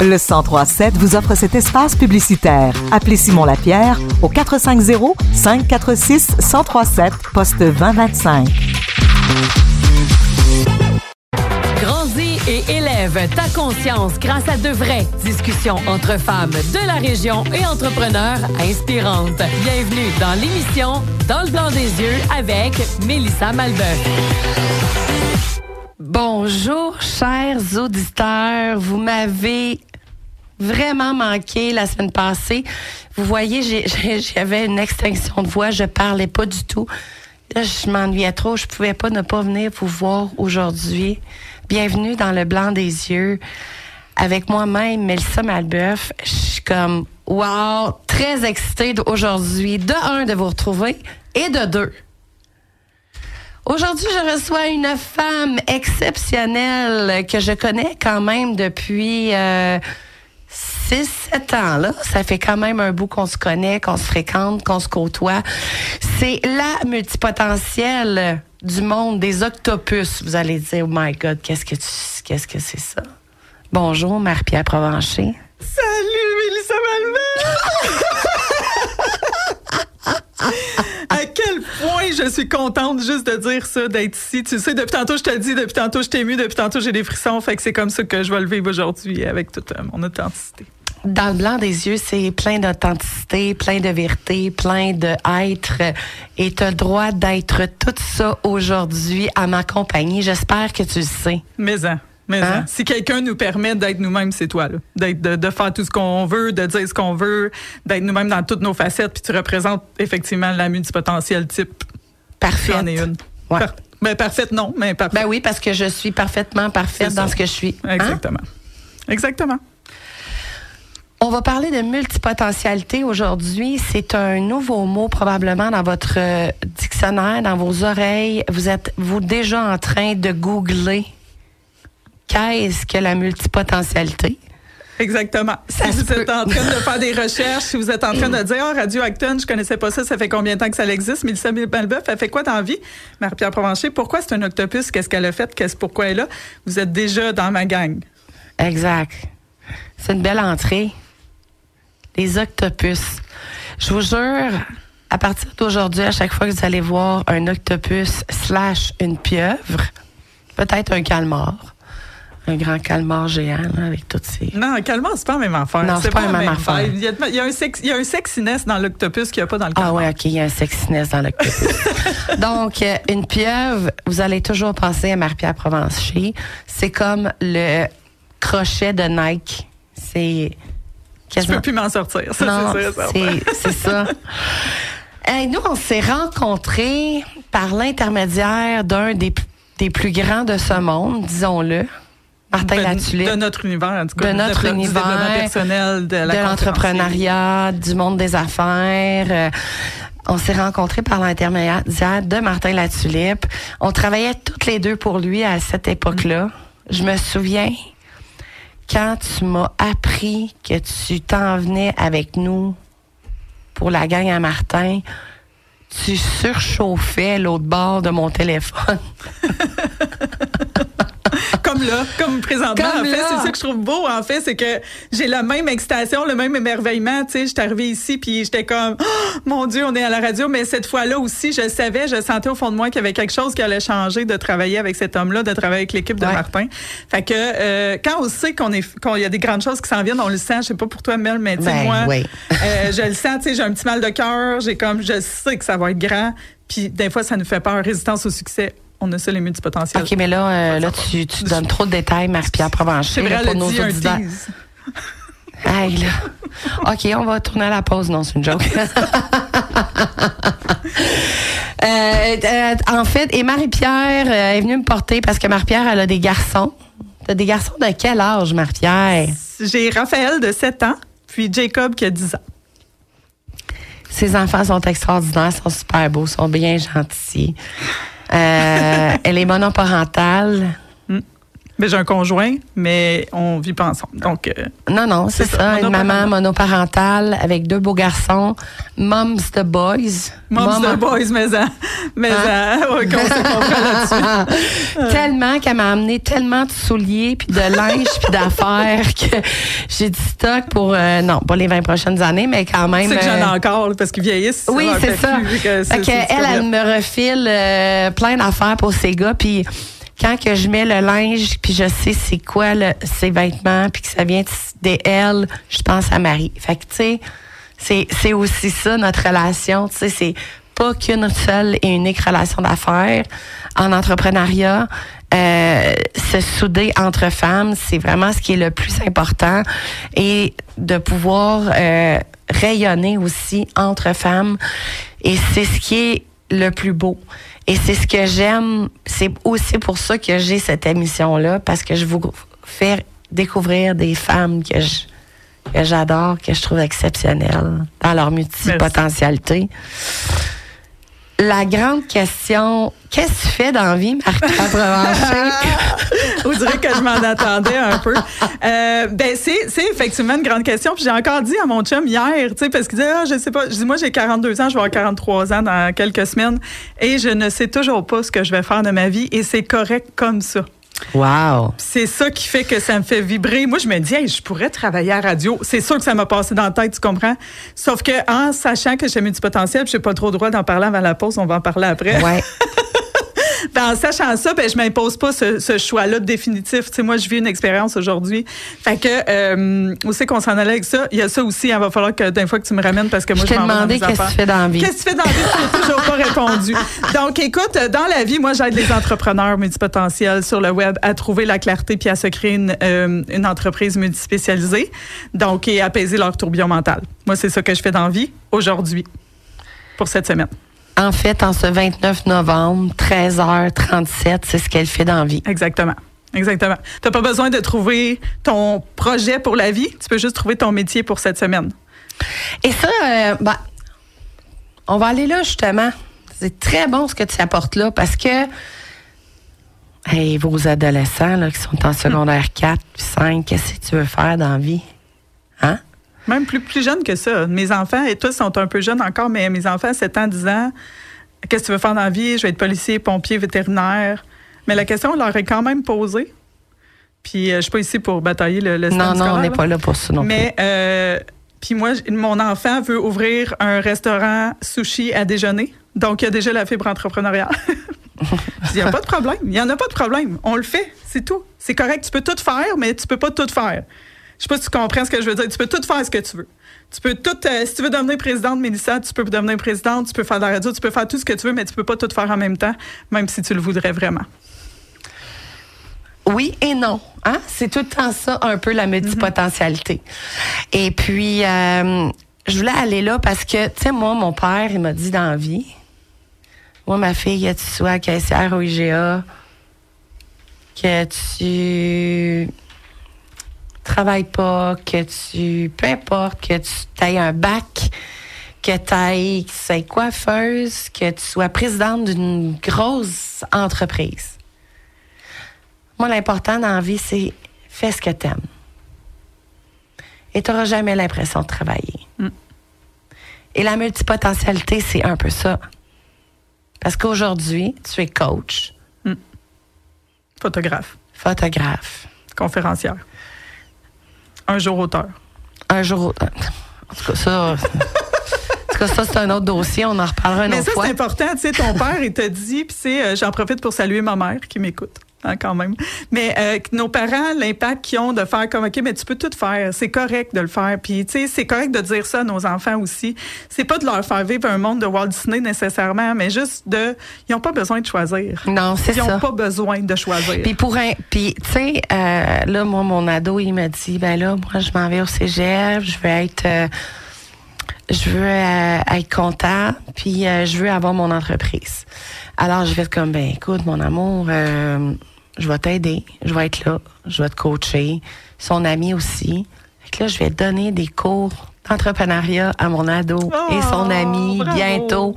Le 1037 vous offre cet espace publicitaire. Appelez Simon Lapierre au 450 546 1037 poste 2025. Grandis et élève ta conscience grâce à de vraies discussions entre femmes de la région et entrepreneurs inspirantes. Bienvenue dans l'émission Dans le blanc des yeux avec Mélissa Malbeuf. Bonjour, chers auditeurs. Vous m'avez vraiment manqué la semaine passée. Vous voyez, j'avais une extinction de voix. Je parlais pas du tout. Là, je m'ennuyais trop. Je pouvais pas ne pas venir vous voir aujourd'hui. Bienvenue dans le blanc des yeux. Avec moi-même, Melissa Malbeuf. Je suis comme, wow, très excitée aujourd'hui. De un, de vous retrouver et de deux, Aujourd'hui, je reçois une femme exceptionnelle que je connais quand même depuis euh, 6-7 ans. Là. Ça fait quand même un bout qu'on se connaît, qu'on se fréquente, qu'on se côtoie. C'est la multipotentielle du monde des octopus. Vous allez dire, oh my God, qu'est-ce que tu, qu'est-ce que c'est ça? Bonjour, Marie-Pierre Provencher. Salut, Mélissa à quel point je suis contente juste de dire ça, d'être ici. Tu sais, depuis tantôt, je te le dis, depuis tantôt, je t'ai depuis tantôt, j'ai des frissons. Fait que c'est comme ça que je vais le vivre aujourd'hui avec toute euh, mon authenticité. Dans le blanc des yeux, c'est plein d'authenticité, plein de vérité, plein de être. Et tu as le droit d'être tout ça aujourd'hui à ma compagnie. J'espère que tu le sais. Mais hein. Mais hein? Hein, si quelqu'un nous permet d'être nous-mêmes, c'est toi. Là. D'être, de, faire tout ce qu'on veut, de dire ce qu'on veut, d'être nous-mêmes dans toutes nos facettes, puis tu représentes effectivement la multipotentiel type. Parfaite. J'en une. Ouais. Ben, parfaite, non, mais parfaite. Ben oui, parce que je suis parfaitement parfaite dans ce que je suis. Hein? Exactement. Exactement. On va parler de multipotentialité aujourd'hui. C'est un nouveau mot probablement dans votre euh, dictionnaire, dans vos oreilles. Vous êtes vous déjà en train de googler qu'est-ce que la multipotentialité? Exactement. Si vous êtes en train de faire des recherches, si vous êtes en train de dire, oh, Radio Acton, je connaissais pas ça, ça fait combien de temps que ça existe? Mélissa Malbeuf, elle fait quoi dans la vie? Marie-Pierre Provencher, pourquoi c'est un octopus? Qu'est-ce qu'elle a fait? Qu'est-ce, pourquoi elle est là? Vous êtes déjà dans ma gang. Exact. C'est une belle entrée. Les octopus. Je vous jure, à partir d'aujourd'hui, à chaque fois que vous allez voir un octopus slash une pieuvre, peut-être un calmar, un grand calmar géant avec toutes ces. Non, un calmar, c'est pas la même affaire. Non, c'est pas, la même, affaire. Il y, a, il, y a un sex, il y a un sexiness dans l'octopus qu'il n'y a pas dans le calmar. Ah oui, OK, il y a un sexiness dans l'octopus. Donc, euh, une pieuvre, vous allez toujours penser à Marie-Pierre Provencher. C'est comme le crochet de Nike. C'est. Je peux plus m'en sortir. Ça, non, c'est ça. nous, on s'est rencontrés par l'intermédiaire d'un des, des plus grands de ce monde, disons-le. Martin de, De notre univers, en tout cas. De notre univers. personnel, de l'entrepreneuriat, du monde des affaires. Euh, on s'est rencontrés par l'intermédiaire de Martin Latulippe. On travaillait toutes les deux pour lui à cette époque-là. Je me souviens quand tu m'as appris que tu t'en venais avec nous pour la gang à Martin, tu surchauffais l'autre bord de mon téléphone. comme là, comme présentement. en fait, c'est ça que je trouve beau, en fait, c'est que j'ai la même excitation, le même émerveillement. Tu sais, j'étais arrivée ici, puis j'étais comme, oh, mon Dieu, on est à la radio. Mais cette fois-là aussi, je savais, je sentais au fond de moi qu'il y avait quelque chose qui allait changer de travailler avec cet homme-là, de travailler avec l'équipe de Martin. Fait que euh, quand on sait qu'on est, qu'il y a des grandes choses qui s'en viennent, on le sent. Je sais pas pour toi, Mel, mais tu sais, ben, moi, euh, je le sens. Tu sais, j'ai un petit mal de cœur. J'ai comme, je sais que ça va être grand. Puis des fois, ça nous fait peur. Résistance au succès on a ça les multipotentiels. OK, mais là, euh, là tu, tu donnes trop de détails, Marie-Pierre Provencher, vrai, pour nos auditeurs. Hey, là. OK, on va tourner à la pause. Non, c'est une joke. Euh, euh, en fait, et Marie-Pierre est venue me porter parce que Marie-Pierre, elle a des garçons. T'as des garçons de quel âge, Marie-Pierre? J'ai Raphaël de 7 ans, puis Jacob qui a 10 ans. Ses enfants sont extraordinaires, sont super beaux, sont bien gentils. Euh, elle est monoparentale. Mais j'ai un conjoint, mais on vit pas ensemble. Donc, euh, non, non, c'est ça. Une maman monoparentale avec deux beaux garçons. Moms the boys. Moms the boys, mais ça. Mais ça. Se là-dessus. tellement qu'elle m'a amené tellement de souliers, puis de linge, puis d'affaires que j'ai du stock pour, euh, non, pas les 20 prochaines années, mais quand même. C'est que j'en ai euh, encore, parce qu'ils vieillissent. Oui, c'est ça. elle, elle me refile plein d'affaires pour ses gars, puis quand que je mets le linge, puis je sais c'est quoi ses vêtements, puis que ça vient des elle, je pense à Marie. Fait que, tu sais, c'est, c'est aussi ça, notre relation. Tu sais, c'est pas qu'une seule et unique relation d'affaires. En entrepreneuriat, euh, se souder entre femmes, c'est vraiment ce qui est le plus important. Et de pouvoir euh, rayonner aussi entre femmes. Et c'est ce qui est le plus beau. Et c'est ce que j'aime. C'est aussi pour ça que j'ai cette émission-là, parce que je vous fais découvrir des femmes que j'adore, que je trouve exceptionnelles dans leur multipotentialité. La grande question, qu'est-ce que tu fais dans la vie, Marc On dirait que je m'en attendais un peu. Euh, ben, c'est effectivement une grande question. Puis j'ai encore dit à mon chum hier, tu sais, parce qu'il disait, ah, je sais pas, je dis, moi, j'ai 42 ans, je vais avoir 43 ans dans quelques semaines et je ne sais toujours pas ce que je vais faire de ma vie et c'est correct comme ça. Wow. C'est ça qui fait que ça me fait vibrer. Moi, je me dis, je pourrais travailler à radio. C'est sûr que ça m'a passé dans la tête, tu comprends? Sauf que en sachant que j'ai du potentiel, je n'ai pas trop le droit d'en parler avant la pause, on va en parler après. Ouais. en sachant ça, ben, je m'impose pas ce, choix-là définitif. Tu sais, moi, je vis une expérience aujourd'hui. Fait que, euh, où c'est qu'on s'en allait avec ça? Il y a ça aussi, il va falloir que d'un fois que tu me ramènes parce que moi, je, je m'en demandé qu'est-ce que tu fais dans la vie. Qu'est-ce que tu fais dans la vie? Tu n'as toujours pas répondu. Donc, écoute, dans la vie, moi, j'aide les entrepreneurs multipotentiels sur le web à trouver la clarté puis à se créer une, euh, une entreprise multispécialisée. Donc, et apaiser leur tourbillon mental. Moi, c'est ça que je fais dans la vie aujourd'hui pour cette semaine. En fait, en ce 29 novembre, 13h37, c'est ce qu'elle fait dans la vie. Exactement. Exactement. Tu n'as pas besoin de trouver ton projet pour la vie, tu peux juste trouver ton métier pour cette semaine. Et ça, euh, bah, on va aller là justement. C'est très bon ce que tu apportes là parce que hey, vos adolescents là, qui sont en secondaire 4 puis 5, qu'est-ce que tu veux faire dans la vie? Hein? Même plus, plus jeune que ça. Mes enfants, et tous sont un peu jeunes encore, mais mes enfants, 7 ans, 10 ans, qu'est-ce que tu veux faire dans la vie? Je vais être policier, pompier, vétérinaire. Mais la question, on leur est quand même posée. Puis euh, je suis pas ici pour batailler le, le Non, non, on n'est pas là pour ça non Mais, euh, puis moi, mon enfant veut ouvrir un restaurant sushi à déjeuner. Donc, il y a déjà la fibre entrepreneuriale. Il n'y a pas de problème. Il n'y en a pas de problème. On le fait. C'est tout. C'est correct. Tu peux tout faire, mais tu peux pas tout faire. Je sais pas si tu comprends ce que je veux dire. Tu peux tout faire ce que tu veux. Tu peux tout, euh, si tu veux devenir présidente, Mélissa, tu peux devenir présidente, tu peux faire de la radio, tu peux faire tout ce que tu veux, mais tu peux pas tout faire en même temps, même si tu le voudrais vraiment. Oui et non. Hein? C'est tout le temps ça, un peu la multipotentialité. Et puis, euh, je voulais aller là parce que, tu sais, moi, mon père, il m'a dit dans la vie, moi, ma fille, que tu sois caissière au IGA, que tu travailles pas, que tu, peu importe, que tu aies un bac, que tu ailles, que tu coiffeuse, que tu sois présidente d'une grosse entreprise. Moi, l'important dans la vie, c'est fais ce que tu aimes. Et tu n'auras jamais l'impression de travailler. Mm. Et la multipotentialité, c'est un peu ça. Parce qu'aujourd'hui, tu es coach. Mm. Photographe. Photographe. Conférencière. Un jour auteur. Un jour auteur. En tout cas, ça. ça, c'est un autre dossier. On en reparlera une Mais autre ça, c'est important. Tu sais, ton père, il t'a dit, puis euh, j'en profite pour saluer ma mère qui m'écoute. Hein, quand même. Mais euh, nos parents, l'impact qu'ils ont de faire comme OK, mais tu peux tout faire, c'est correct de le faire. Puis tu sais, c'est correct de dire ça à nos enfants aussi. C'est pas de leur faire vivre un monde de Walt Disney nécessairement, mais juste de, ils n'ont pas besoin de choisir. Non, c'est ça. Ils n'ont pas besoin de choisir. Puis pour un, puis tu sais, euh, là, moi, mon ado, il m'a dit, ben là, moi, je m'en vais au cégep, je veux être euh, je veux être content, puis je veux avoir mon entreprise. Alors, je vais être comme, ben écoute, mon amour, je vais t'aider, je vais être là, je vais te coacher, son ami aussi. Fait que là, je vais donner des cours d'entrepreneuriat à mon ado et son Oh, ami bravo. bientôt.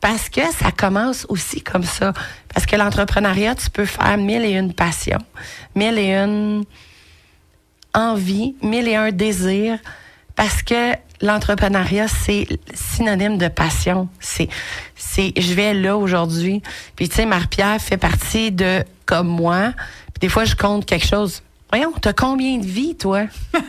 Parce que ça commence aussi comme ça. Parce que l'entrepreneuriat, tu peux faire mille et une passions, mille et une envies, mille et un désirs. Parce que l'entrepreneuriat, c'est synonyme de passion. C'est, c'est, je vais là aujourd'hui. Puis tu sais, Marie-Pierre fait partie de, comme moi. Puis des fois, je compte quelque chose. Voyons, t'as combien de vies, toi?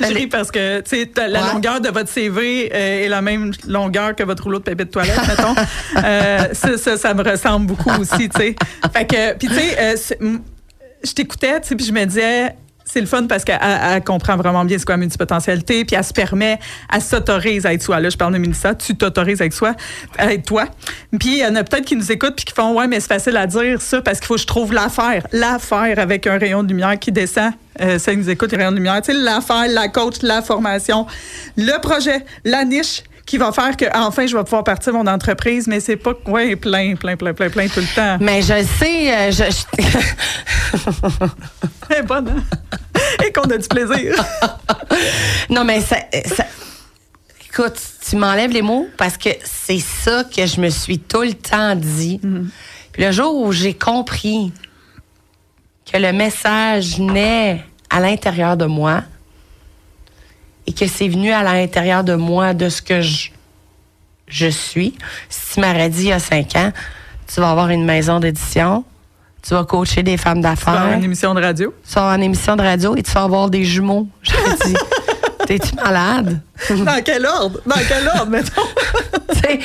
Je ris parce que tu sais, la Ouais. longueur de votre CV euh, est la même longueur que votre rouleau de papier de toilette, mettons. Euh, ça, ça, ça me ressemble beaucoup aussi, tu sais. Fait que, puis tu sais, euh, je t'écoutais, tu sais, puis je me disais, c'est le fun parce qu'elle elle comprend vraiment bien ce qu'est multipotentialité, puis elle se permet, elle s'autorise à être soi. Là, je parle de Mélissa, tu t'autorises à être soi, à être toi. Puis il y en a peut-être qui nous écoutent puis qui font, ouais, mais c'est facile à dire ça parce qu'il faut que je trouve l'affaire, l'affaire avec un rayon de lumière qui descend. Euh, ça nous écoute, les rayons de lumière. Tu sais, l'affaire, la coach, la formation, le projet, la niche qui va faire que enfin je vais pouvoir partir mon entreprise, mais c'est pas ouais plein, plein, plein, plein, plein tout le temps. Mais je le sais, euh, je, je- bonne, hein? Et qu'on a du plaisir. non, mais ça, ça- écoute, tu m'enlèves les mots parce que c'est ça que je me suis tout le temps dit. Puis le jour où j'ai compris que le message naît à l'intérieur de moi et que c'est venu à l'intérieur de moi de ce que je, je suis. Si tu m'aurais dit il y a cinq ans, tu vas avoir une maison d'édition, tu vas coacher des femmes Faire d'affaires, une émission de radio? tu vas avoir une émission de radio et tu vas avoir des jumeaux. Te dis, t'es-tu malade? Dans quel ordre? Dans quel ordre, mettons? Tu.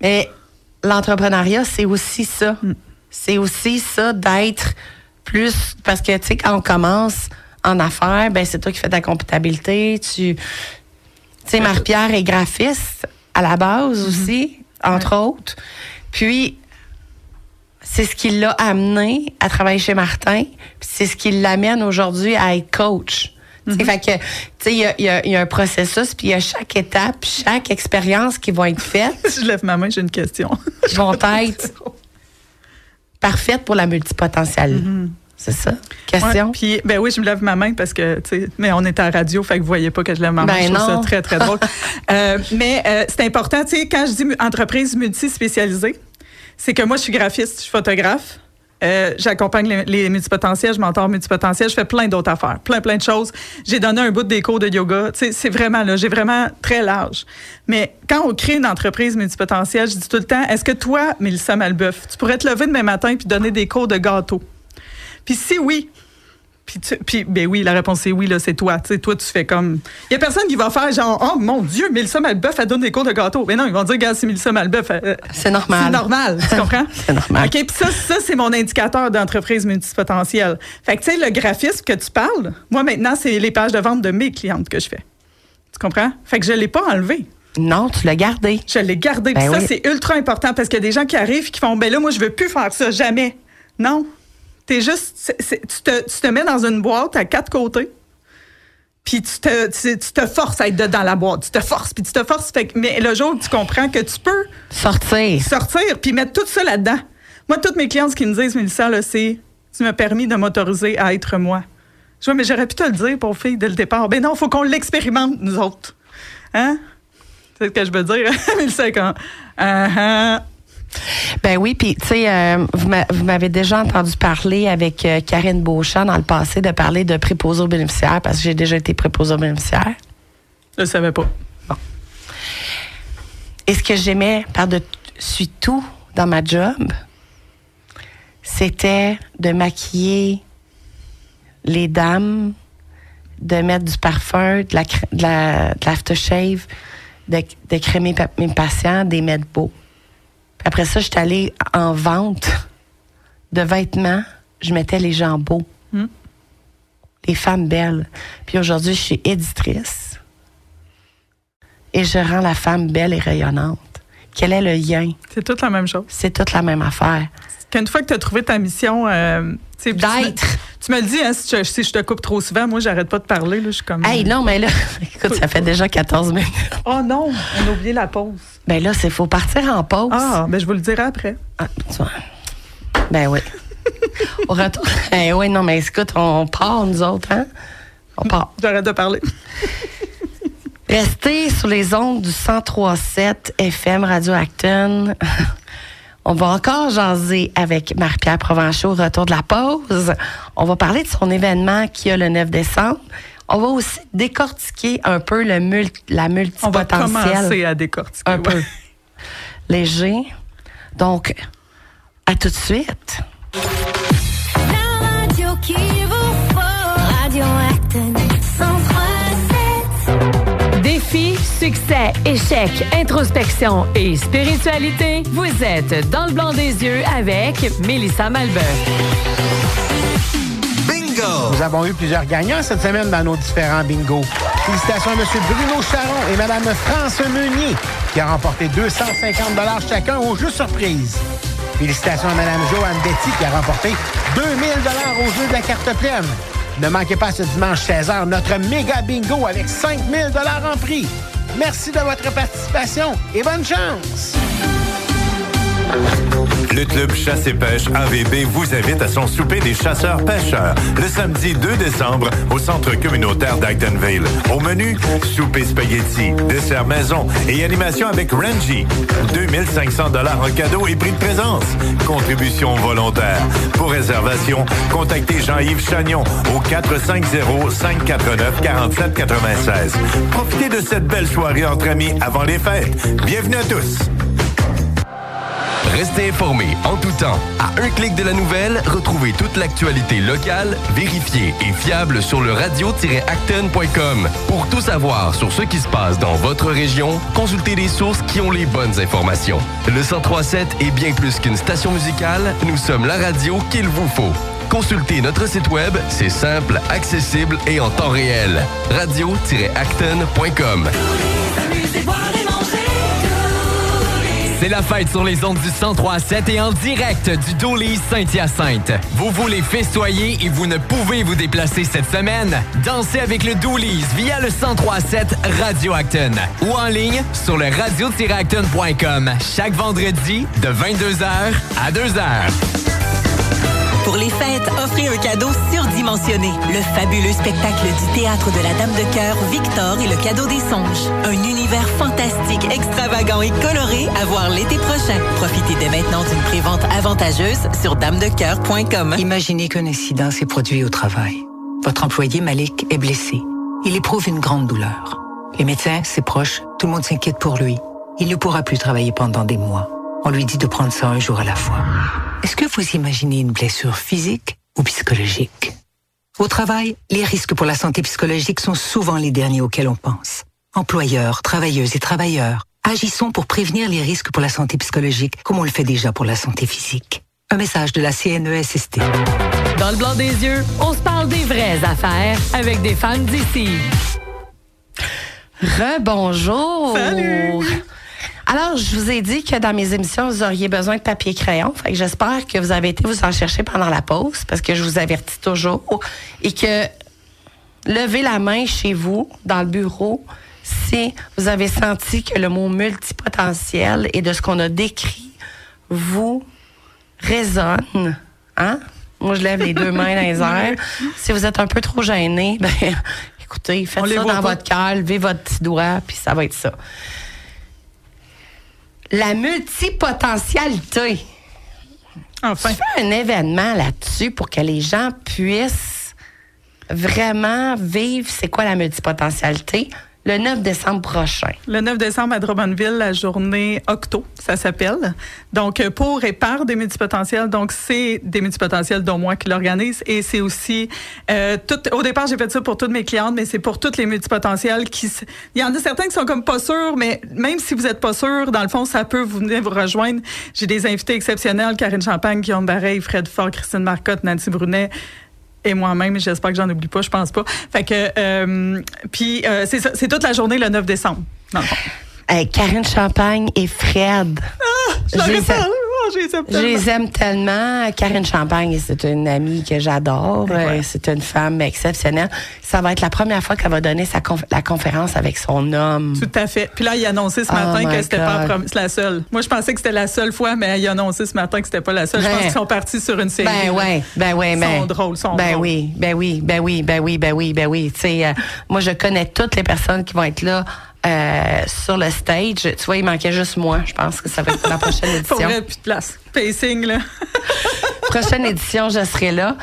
Mais l'entrepreneuriat, c'est aussi ça. C'est aussi ça d'être plus. Parce que, tu sais, quand on commence en affaires, ben c'est toi qui fais ta comptabilité. Tu. Tu sais, Marie-Pierre est graphiste à la base aussi, entre autres. Puis, c'est ce qui l'a amené à travailler chez Martin. puis C'est ce qui l'amène aujourd'hui à être coach. Tu sais, Fait que, tu sais, il y a, y y un processus, puis il y a chaque étape, chaque expérience qui va être faite, je lève ma main, j'ai une question. vont être parfaites pour la multipotentielle. C'est ça? Question? Ouais, puis, ben oui, je me lève ma main parce que, tu sais, mais on est à la radio, fait que vous voyez pas que je lève ma main. Ben je trouve non. ça très, très drôle. Euh, mais euh, c'est important, tu sais, quand je dis entreprise multispécialisée, c'est que moi, je suis graphiste, je suis photographe. Euh, J'accompagne les, les multipotentiels, je mentor multipotentiels, je fais plein d'autres affaires, plein, plein de choses. J'ai donné un bout des cours de yoga. Tu sais, c'est vraiment là, j'ai vraiment très large. Mais quand on crée une entreprise multipotentielle, je dis tout le temps, est-ce que toi, Mélissa Malbeuf, tu pourrais te lever demain matin puis donner des cours de gâteau? Puis si oui, puis, tu- puis ben oui, la réponse est oui, là, c'est toi. Tu sais, toi, tu fais comme. Il y a personne qui va faire genre, oh mon Dieu, Mélissa Malbeuf, elle donne des cours de gâteau. Mais non, ils vont dire, regarde, c'est Mélissa Malbeuf. euh, C'est normal. C'est normal, tu comprends? C'est normal. OK, puis ça, ça c'est mon indicateur d'entreprise multipotentielle. Fait que, tu sais, le graphisme que tu parles, moi, maintenant, c'est les pages de vente de mes clientes que je fais. Tu comprends? Fait que je l'ai pas enlevé. Non, tu l'as gardé. Je l'ai gardé. Puis Ben ça, c'est ultra important parce qu'il y a des gens qui arrivent et qui font, ben là, moi, je veux plus faire ça, jamais. Non. T'es juste, c'est- c'est- tu, te, tu te mets dans une boîte à quatre côtés. Puis tu te, tu, tu te forces à être dedans la boîte. Tu te forces, puis tu te forces. Fait mais le jour où tu comprends que tu peux Sortir. sortir puis mettre tout ça là-dedans. Moi, toutes mes clientes, ce qu'ils me disent, Mélissa, là, c'est tu m'as permis de m'autoriser à être moi. Je vois, mais j'aurais pu te le dire, pour fille, dès le départ. Ben non, il faut qu'on l'expérimente, nous autres. Hein? C'est ce que je veux dire. Mélissa comme. Ah, ah. Ben oui, puis tu sais, euh, vous m'a- vous m'avez déjà entendu parler avec euh, Karine Beauchamp dans le passé de parler de préposé aux bénéficiaires parce que j'ai déjà été préposé aux bénéficiaires. Je le savais pas. Et ce que j'aimais par-dessus tout dans ma job, c'était de maquiller les dames, de mettre du parfum, de la, de la- de l'aftershave, de, de crémer mes patients, des mettre beaux. Après ça, j'étais allée en vente de vêtements. Je mettais les gens beaux. Hmm. Les femmes belles. Puis aujourd'hui, je suis éditrice. Et je rends la femme belle et rayonnante. Quel est le lien? C'est toute la même chose. C'est toute la même affaire. Qu'une fois que tu as trouvé ta mission, euh, tu me- D'être. Tu me le dis, hein, si, je, si je te coupe trop souvent, moi, j'arrête pas de parler. Là, je suis comme. Hey, non, mais là, écoute, ça fait déjà 14 minutes. Oh non, on a oublié la pause. Ben là, c'est faut partir en pause. Ah, ben je vous le dirai après. Ah, tu vois. Ben oui. Au retour. Ben oui, non, mais écoute, on part, nous autres, hein? On part. J'arrête de parler. Restez sur les ondes du 1037 FM Radio Acton. On va encore jaser avec Marie-Pierre Provenchot au retour de la pause. On va parler de son événement qui a le 9 décembre. On va aussi décortiquer un peu le la multipotentielle. On va commencer à décortiquer. Un peu léger. Donc, à tout de suite. La radio qui Succès, échec, introspection et spiritualité, vous êtes dans le blanc des yeux avec Mélissa Malbeuf. Bingo! Nous avons eu plusieurs gagnants cette semaine dans nos différents bingos. Félicitations à M. Bruno Charon et Mme France Meunier qui a remporté 250 chacun au jeu surprise. Félicitations à Mme Joanne Betty qui a remporté 2000 au jeu de la carte pleine. Ne manquez pas ce dimanche 16h notre méga bingo avec 5000 en prix. Merci de votre participation et bonne chance! Le club Chasse et Pêche AVB vous invite à son souper des chasseurs-pêcheurs le samedi 2 décembre au centre communautaire d'Actonville. Au menu, souper spaghetti, dessert maison et animation avec Rangy. 2500 dollars en cadeau et prix de présence. Contribution volontaire. Pour réservation, contactez Jean-Yves Chagnon au 450-549-4796. Profitez de cette belle soirée entre amis avant les fêtes. Bienvenue à tous. Restez informés en tout temps. À un clic de la nouvelle, retrouvez toute l'actualité locale, vérifiée et fiable sur le radio-acton.com. Pour tout savoir sur ce qui se passe dans votre région, consultez les sources qui ont les bonnes informations. Le 1037 est bien plus qu'une station musicale, nous sommes la radio qu'il vous faut. Consultez notre site web, c'est simple, accessible et en temps réel. radio-acton.com. C'est la fête sur les ondes du 1037 et en direct du Dolis Saint-Hyacinthe. Vous voulez festoyer et vous ne pouvez vous déplacer cette semaine? Dansez avec le Dolis via le 1037 Radio Acton ou en ligne sur le radio-acton.com chaque vendredi de 22h à 2h. Pour les fêtes, offrez un cadeau surdimensionné. Le fabuleux spectacle du Théâtre de la Dame de Cœur, Victor et le cadeau des songes. Un univers fantastique, extravagant et coloré à voir l'été prochain. Profitez dès maintenant d'une prévente avantageuse sur damedecoeur.com. Imaginez qu'un incident s'est produit au travail. Votre employé Malik est blessé. Il éprouve une grande douleur. Les médecins, ses proches, tout le monde s'inquiète pour lui. Il ne pourra plus travailler pendant des mois. On lui dit de prendre ça un jour à la fois. Est-ce que vous imaginez une blessure physique ou psychologique? Au travail, les risques pour la santé psychologique sont souvent les derniers auxquels on pense. Employeurs, travailleuses et travailleurs, agissons pour prévenir les risques pour la santé psychologique comme on le fait déjà pour la santé physique. Un message de la CNESST. Dans le blanc des yeux, on se parle des vraies affaires avec des fans d'ici. Rebonjour. Salut. Alors, je vous ai dit que dans mes émissions, vous auriez besoin de papier crayon. Fait que j'espère que vous avez été vous en chercher pendant la pause, parce que je vous avertis toujours. Et que levez la main chez vous, dans le bureau, si vous avez senti que le mot multipotentiel et de ce qu'on a décrit vous résonne. Hein? Moi, je lève les deux mains dans les airs. Si vous êtes un peu trop gêné, ben, écoutez, faites ça dans votre cœur, levez votre petit doigt, puis ça va être ça la multipotentialité. Enfin. Tu fais un événement là-dessus pour que les gens puissent vraiment vivre c'est quoi la multipotentialité le 9 décembre prochain. Le 9 décembre à Drummondville, la journée Octo, ça s'appelle. Donc, euh, pour et par des multipotentiels. Donc, c'est des multipotentiels dont moi qui l'organise. Et c'est aussi, euh, tout, au départ, j'ai fait ça pour toutes mes clientes, mais c'est pour toutes les multipotentiels qui, il y en a certains qui sont comme pas sûrs, mais même si vous êtes pas sûr, dans le fond, ça peut vous venir vous rejoindre. J'ai des invités exceptionnels, Karine Champagne, Guillaume Bareil, Fred Fort, Christine Marcotte, Nancy Brunet, et moi-même, j'espère que j'en oublie pas, je pense pas. Fait que, euh, puis euh, c'est c'est toute la journée le 9 décembre, dans le fond. Karine Champagne et Fred. Ah, je je les aime Je tellement. les aime tellement. Karine Champagne, c'est une amie que j'adore. Euh, C'est une femme exceptionnelle. Ça va être la première fois qu'elle va donner sa conf- la conférence avec son homme. Tout à fait. Puis là, il a annoncé ce Oh matin my que c'était pas la seule. Moi, je pensais que c'était la seule fois, mais il a annoncé ce matin que c'était pas la seule. Je pense qu'ils sont partis sur une série. Ben ouais, ben Ils ben. sont drôles, ils sont ben drôles. oui, ben oui, ben oui, ben oui, ben oui, ben oui. Tu sais, euh, moi je connais toutes les personnes qui vont être là euh, sur le stage. Tu vois, il manquait juste moi. Je pense que ça va être pour la prochaine édition. plus de place. Pacing, là. prochaine édition, je serai là.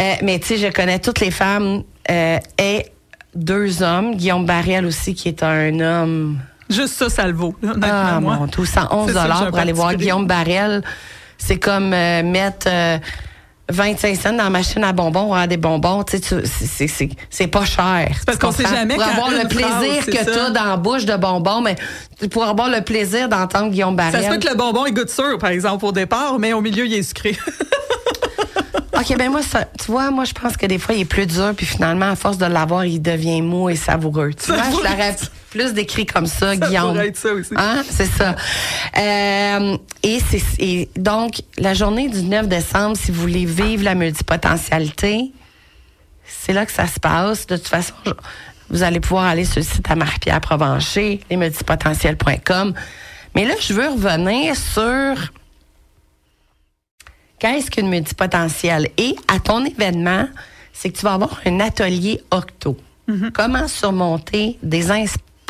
Euh, mais tu sais, je connais toutes les femmes euh, et deux hommes. Guillaume Barrel aussi, qui est un homme. Juste ça, ça le vaut, là, Ah, moi. mon tout, 111 C'est ça que j'ai un pour aller voir. Guillaume Barrel. C'est comme euh, mettre euh, 25 cents dans la machine à bonbons, avoir des bonbons. Tu sais, c'est- c'est- c'est c'est pas cher. parce qu'on sait jamais Pour avoir le plaisir phrase, que tu as dans la bouche de bonbons, mais pour avoir le plaisir d'entendre Guillaume Ça se Barrel. peut que le bonbon, il goûte sûr, par exemple, au départ, mais au milieu, il est sucré. OK, ben moi, ça, tu vois, moi, je pense que des fois, il est plus dur, puis finalement, à force de l'avoir, il devient mou et savoureux. Tu vois, je plus décrit comme ça, Guillaume. pourrait être ça aussi. Hein? C'est ça. Euh, et, et donc, la journée du 9 décembre, si vous voulez vivre la multipotentialité, c'est là que ça se passe. De toute façon, vous allez pouvoir aller sur le site à Marie-Pierre Provencher, lesmultipotentiels.com. Mais là, je veux revenir sur qu'est-ce qu'une multipotentielle? Et à ton événement, c'est que tu vas avoir un atelier octo. Mm-hmm. Comment surmonter des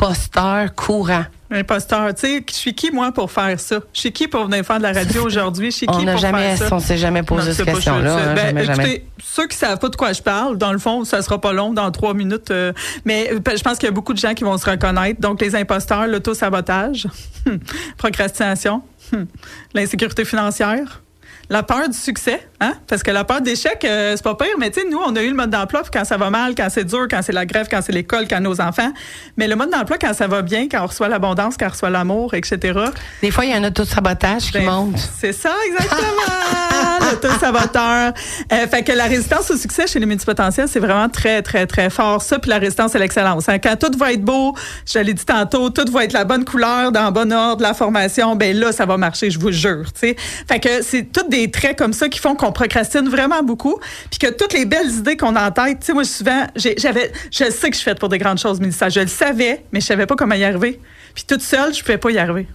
imposteurs courants? Imposteur, tu sais, je suis qui, moi, pour faire ça? Je suis qui pour venir faire de la radio aujourd'hui? Je suis qui On pour jamais, faire ça? on s'est jamais posé Non, cette question-là. hein, Ben, jamais, écoutez, jamais. ceux qui savent pas de quoi je parle, dans le fond, ça sera pas long, dans trois minutes. euh, mais euh, je pense qu'il y a beaucoup de gens qui vont se reconnaître. Donc, les imposteurs, l'auto-sabotage, procrastination, l'insécurité financière. La peur du succès, hein? Parce que la peur d'échec, euh, c'est pas pire, mais tu sais, nous, on a eu le mode d'emploi quand ça va mal, quand c'est dur, quand c'est la grève, quand c'est l'école, quand nos enfants. Mais le mode d'emploi, quand ça va bien, quand on reçoit l'abondance, quand on reçoit l'amour, etc. Des fois, il y a un auto-sabotage qui Ben, monte. C'est ça, exactement. L'auto-saboteur. Euh, fait que la résistance au succès chez les multipotentiels, c'est vraiment très, très, très fort. Ça, puis la résistance à l'excellence. hein. Quand tout va être beau, je l'ai dit tantôt, tout va être la bonne couleur, dans le bon ordre, la formation, ben là, ça va marcher, je vous jure. tu sais. Fait que c'est tous des traits comme ça qui font qu'on procrastine vraiment beaucoup. Puis que toutes les belles idées qu'on a en tête, tu sais, moi, souvent, j'avais, je sais que je suis faite pour des grandes choses, Mélissa. Je le savais, mais je savais pas comment y arriver. Puis toute seule, je pouvais pas y arriver.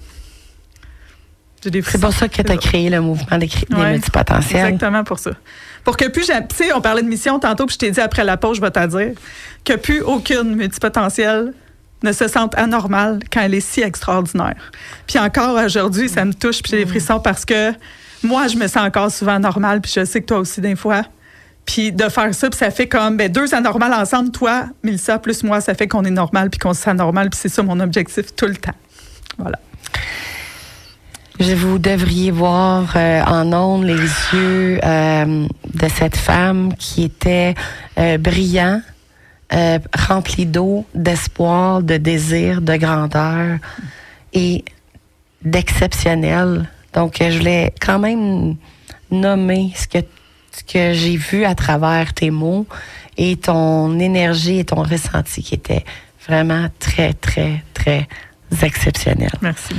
J'ai des C'est pour ça que tu as créé le mouvement des, des Ouais, multipotentiels. Exactement pour ça. Pour que plus, tu sais, on parlait de mission tantôt, puis je t'ai dit après la pause, je vais te dire, que plus aucune multipotentielle ne se sente anormale quand elle est si extraordinaire. Puis encore aujourd'hui, ça me touche, puis j'ai des frissons parce que moi, je me sens encore souvent normale, puis je sais que toi aussi, des fois. Puis de faire ça, puis ça fait comme ben, deux anormales ensemble, toi, Mélissa, plus moi, ça fait qu'on est normal, puis qu'on se sent normal, puis c'est ça mon objectif tout le temps. Voilà. Je vous devriez voir euh, en ondes les yeux euh, de cette femme qui était euh, brillant, euh, rempli d'eau, d'espoir, de désir, de grandeur et d'exceptionnel. Donc, euh, je voulais quand même nommer ce que, ce que j'ai vu à travers tes mots et ton énergie et ton ressenti qui était vraiment très, très, très exceptionnel. Merci.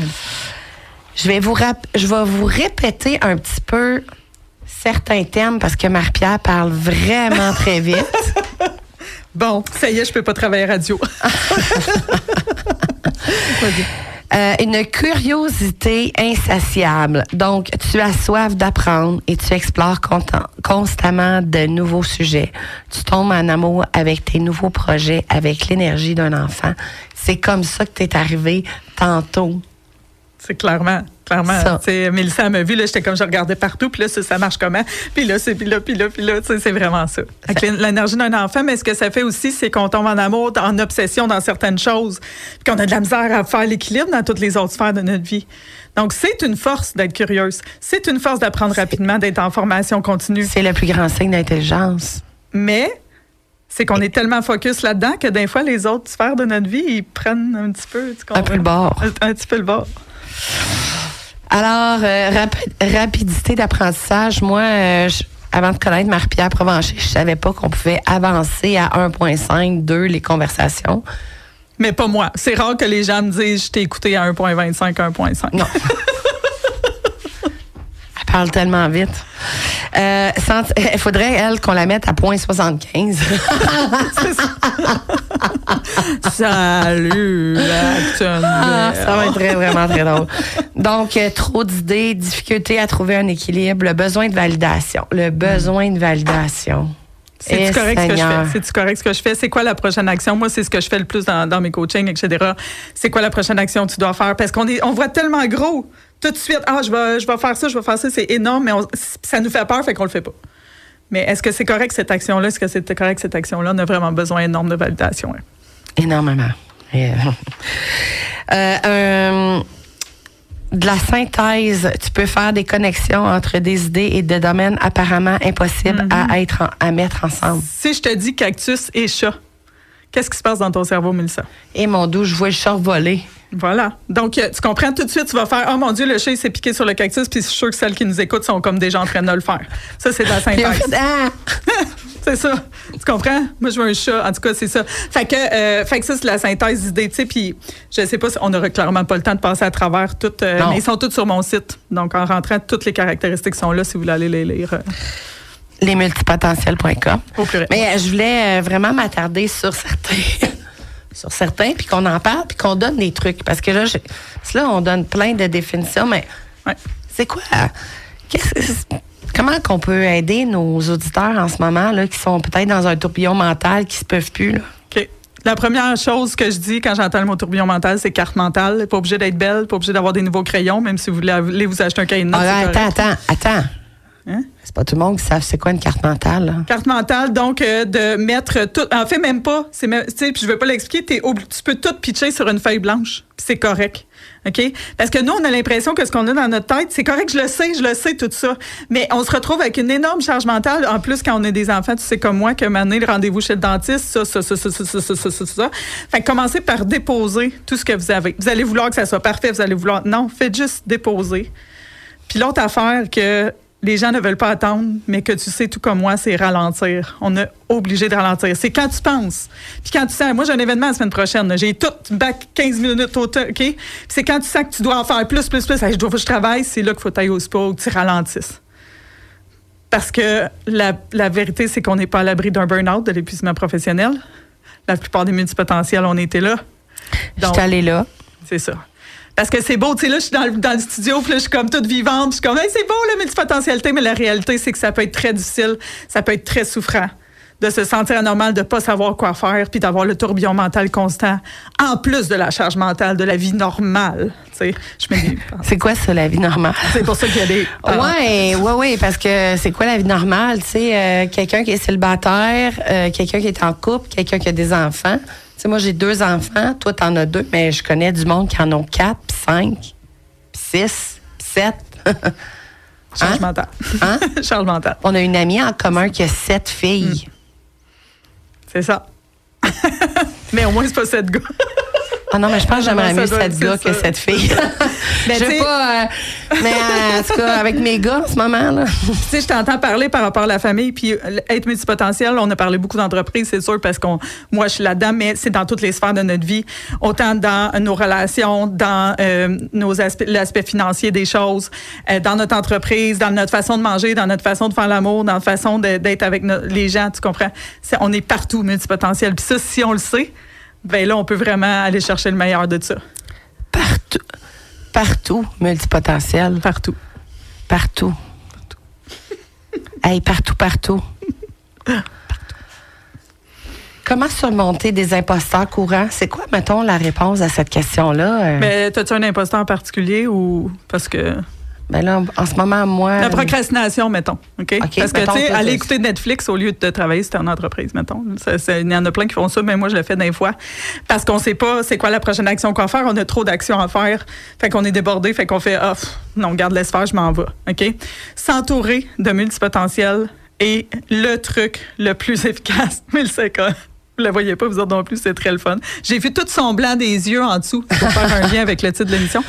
Je vais vous je vais vous répéter un petit peu certains thèmes parce que Marie-Pierre parle vraiment très vite. Bon, ça y est, je peux pas travailler radio. Euh, une curiosité insatiable. Donc, tu as soif d'apprendre et tu explores constamment de nouveaux sujets. Tu tombes en amour avec tes nouveaux projets, avec l'énergie d'un enfant. C'est comme ça que tu es arrivé tantôt. C'est clairement, clairement. Ça. Tu Mélissa m'a vu, là, j'étais comme je regardais partout, puis là, ça, ça marche comment? Puis là, c'est puis là, puis là, puis là, c'est vraiment ça. Avec l'énergie d'un enfant, mais ce que ça fait aussi, c'est qu'on tombe en amour, en obsession dans certaines choses, puis qu'on a de la misère à faire l'équilibre dans toutes les autres sphères de notre vie. Donc, c'est une force d'être curieuse. C'est une force d'apprendre rapidement, d'être en formation continue. C'est le plus grand signe d'intelligence. Mais c'est qu'on est tellement focus là-dedans que des fois, les autres sphères de notre vie, ils prennent un petit peu, tu Un peu le bord. Un, un petit peu le bord. Alors, euh, rapi- rapidité d'apprentissage. Moi, euh, je- avant de connaître Marie-Pierre Provencher, je savais pas qu'on pouvait avancer à 1.5, 2 les conversations. Mais pas moi. C'est rare que les gens me disent je t'ai écouté à 1.25, 1.5. Non. parle tellement vite. Euh, il faudrait, elle, qu'on la mette à point 75. Salut, ah, Ça va être très, vraiment très drôle. Donc, euh, trop d'idées, difficulté à trouver un équilibre, le besoin de validation. Le besoin de validation. C'est eh, correct ce que je fais? C'est correct ce que je fais? C'est quoi la prochaine action? Moi, c'est ce que je fais le plus dans, mes coachings, etc. C'est quoi la prochaine action que tu dois faire? Parce qu'on est, on voit tellement gros tout de suite. Ah, je vais, je vais faire ça, je vais faire ça. C'est énorme, mais ça nous fait peur, fait qu'on le fait pas. Mais est-ce que c'est correct cette action-là? Est-ce que c'est correct cette action-là? On a vraiment besoin énorme de validation. Hein. Énormément. Euh, de la synthèse, tu peux faire des connexions entre des idées et des domaines apparemment impossibles à, mm-hmm. être à mettre ensemble. Si je te dis cactus et chat, qu'est-ce qui se passe dans ton cerveau, Mélissa? Et mon doux, je vois le chat voler. Voilà. Donc, euh, tu comprends tout de suite, tu vas faire Oh mon Dieu, le chat s'est piqué sur le cactus, puis je suis sûr que celles qui nous écoutent sont comme déjà en train de le faire. Ça, c'est de la synthèse. Ah! c'est ça. Tu comprends? Moi, je veux un chat. En tout cas, c'est ça. Fait que, euh, fait que ça, c'est la synthèse d'idées. Tu sais, puis je sais pas si on n'aura clairement pas le temps de passer à travers toutes. Euh, mais ils sont tous sur mon site. Donc, en rentrant, toutes les caractéristiques sont là si vous voulez aller les lire. Lesmultipotentiels.com. Mais je voulais vraiment m'attarder sur certains sur certains, puis qu'on en parle, puis qu'on donne des trucs. Parce que là, là, on donne plein de définitions, mais c'est quoi? comment qu'on peut aider nos auditeurs en ce moment, là, qui sont peut-être dans un tourbillon mental, qui se peuvent plus? Là? OK. La première chose que je dis quand j'entends le mot tourbillon mental, c'est carte mentale. Pas obligé d'être belle, pas obligé d'avoir des nouveaux crayons, même si vous voulez vous acheter un cahier de notes. Ah, attends, attends, attends. Hein? C'est pas tout le monde qui savent c'est quoi une carte mentale. Carte mentale, donc euh, de mettre tout. En fait, même pas. C'est puis je veux pas l'expliquer. Tu peux tout pitcher sur une feuille blanche. C'est correct. OK? Parce que nous, on a l'impression que ce qu'on a dans notre tête, c'est correct, je le sais, je le sais, tout ça. Mais on se retrouve avec une énorme charge mentale. En plus, quand on est des enfants, tu sais comme moi, que maintenant, le rendez-vous chez le dentiste, ça, ça, ça, ça, ça, ça, ça, ça, ça. Fait que commencez par déposer tout ce que vous avez. Vous allez vouloir que ça soit parfait, vous allez vouloir. Non, faites juste déposer. Puis l'autre affaire que les gens ne veulent pas attendre, mais que tu sais tout comme moi, c'est ralentir. On est obligé de ralentir. C'est quand tu penses. Puis quand tu sens, moi j'ai un événement la semaine prochaine, j'ai tout bac 15 minutes au OK? c'est quand tu sens que tu dois en faire plus, plus, plus, je dois je travaille, c'est là qu'il faut aller au sport, que tu ralentisses. Parce que la, la vérité, c'est qu'on n'est pas à l'abri d'un burn-out, de l'épuisement professionnel. La plupart des multipotentiels, on était là. Je suis allée là. C'est ça. Parce que c'est beau, tu sais, là, je suis dans, dans, le studio, puis là, je suis comme toute vivante, je suis comme, hey, c'est beau, la multipotentialité, mais la réalité, c'est que ça peut être très difficile, ça peut être très souffrant de se sentir anormal, de pas savoir quoi faire, puis d'avoir le tourbillon mental constant, en plus de la charge mentale de la vie normale. Tu sais, je me C'est quoi ça, la vie normale? C'est pour ça qu'il y a des. Ouais, ouais, ouais, parce que c'est quoi la vie normale? Tu sais, euh, quelqu'un qui est célibataire, euh, quelqu'un qui est en couple, quelqu'un qui a des enfants? Moi, j'ai deux enfants. Toi, tu en as deux, mais je connais du monde qui en ont quatre, puis cinq, puis six, puis sept. Charge hein? mental. Hein? Charge mental. On a une amie en commun qui a sept filles. Hmm. C'est ça. mais au moins, c'est pas sept gars. Ah non, mais je pense que j'aimerais mieux cette gars que cette fille. mais je pas. Euh, mais euh, en tout cas, avec mes gars en ce moment, là. tu sais, je t'entends parler par rapport à la famille, puis euh, être multipotentiel, on a parlé beaucoup d'entreprises, c'est sûr, parce qu'on, moi, je suis là-dedans, mais c'est dans toutes les sphères de notre vie, autant dans nos relations, dans nos aspects, l'aspect financier des choses, dans notre entreprise, dans notre façon de manger, dans notre façon de faire l'amour, dans notre façon d'être avec les gens, tu comprends? on est partout multipotentiel. Puis ça, si on le sait, ben là, on peut vraiment aller chercher le meilleur de ça. Partout. Partout, multipotentiel. Partout. Partout. Partout. hey, partout, partout. Comment surmonter des imposteurs courants? C'est quoi, mettons, la réponse à cette question-là? Mais euh? as-tu un imposteur en particulier ou parce que ben là, en ce moment, moi. La procrastination, mettons. OK? Parce que, tu sais, aller écouter Netflix au lieu de travailler c'était en entreprise, mettons. Il y en a plein qui font ça, mais moi, je le fais des fois. Parce qu'on sait pas c'est quoi la prochaine action qu'on va faire. On a trop d'actions à faire. Fait qu'on est débordé. Fait qu'on fait, ah, non, garde, laisse faire, je m'en vais. OK? S'entourer de multipotentiels est le truc le plus efficace, mais le Vous la voyez pas, vous autres non plus, c'est très le fun. J'ai vu tout son blanc des yeux en dessous pour faire un lien avec le titre de l'émission.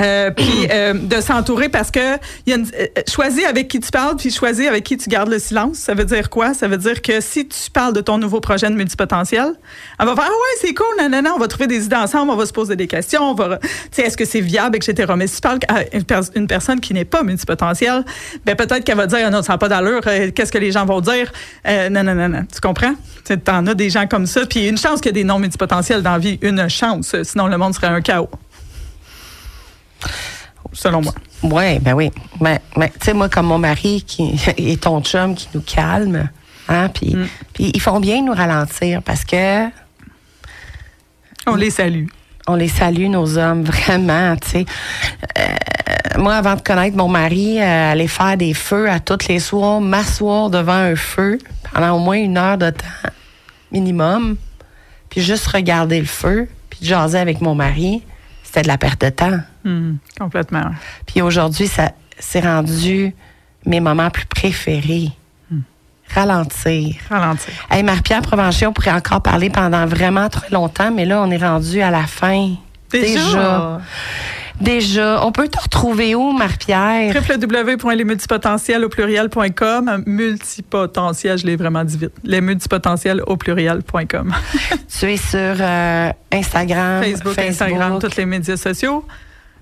Euh, puis euh, de s'entourer parce que y a une, euh, choisis avec qui tu parles, puis choisis avec qui tu gardes le silence. Ça veut dire quoi? Ça veut dire que si tu parles de ton nouveau projet de multipotentiel, elle va faire Ah ouais, c'est cool, non, non, non, on va trouver des idées ensemble, on va se poser des questions, on va. Est-ce que c'est viable, etc. Mais si tu parles à une, pers- une personne qui n'est pas multipotentielle, ben peut-être qu'elle va dire Ah non, ça n'a pas d'allure, qu'est-ce que les gens vont dire? Non, non, non, non. Tu comprends? Tu en as des gens comme ça. Puis une chance qu'il y ait des non multipotentiels dans la vie. Une chance. Sinon, le monde serait un chaos. Selon moi. Oui, ben oui. Mais, mais tu sais, moi, comme mon mari qui et ton chum qui nous calme, hein, puis Mm. puis ils font bien nous ralentir parce que On les salue. on les salue, nos hommes, vraiment, tu sais. Euh, moi, avant de connaître mon mari, euh, aller faire des feux à tous les soirs, m'asseoir devant un feu pendant au moins une heure de temps minimum, puis juste regarder le feu, puis jaser avec mon mari, c'était de la perte de temps. Hmm, complètement. Puis aujourd'hui, ça s'est rendu mes moments plus préférés. Ralentir. Ralentir. Hey, Marie-Pierre Provencher, on pourrait encore parler pendant vraiment très longtemps, mais là, on est rendu à la fin. Déjà? Déjà. Déjà. On peut te retrouver où, Marie-Pierre? www.lesmultipotentiels au pluriel.com. Multipotentiel, je l'ai vraiment dit vite. Les multipotentiels au pluriel.com. Tu es sur euh, Instagram, Facebook, Instagram, tous les médias sociaux.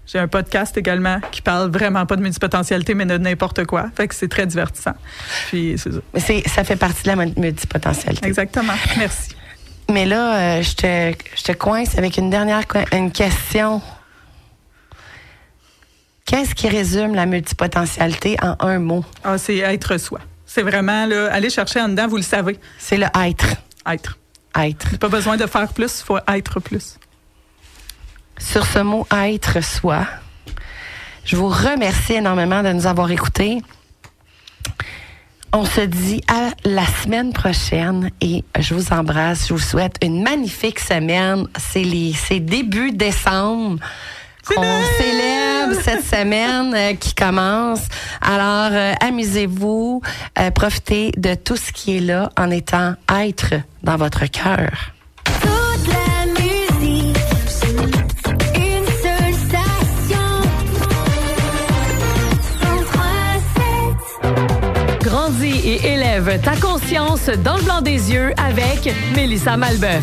J'ai un podcast également qui parle vraiment pas de multipotentialité, mais de n'importe quoi. Fait que c'est très divertissant. Puis c'est ça. Mais ça fait partie de la mul- multipotentialité. Exactement. Merci. Mais là, euh, je te, je te coince avec une dernière une question. Qu'est-ce qui résume la multipotentialité en un mot? Ah, c'est être soi. C'est vraiment, là, aller chercher en dedans, vous le savez. C'est le être. Être. Être. Pas besoin de faire plus, il faut être plus. Sur ce mot être soi, je vous remercie énormément de nous avoir écoutés. On se dit à la semaine prochaine et je vous embrasse. Je vous souhaite une magnifique semaine. C'est les, c'est début décembre qu'on célèbre cette semaine euh, qui commence. Alors, euh, amusez-vous, euh, profitez de tout ce qui est là en étant être dans votre cœur. Toute la musique, une seule station. 103.7. Grandis et élève ta conscience dans le blanc des yeux avec Mélissa Malbeuf.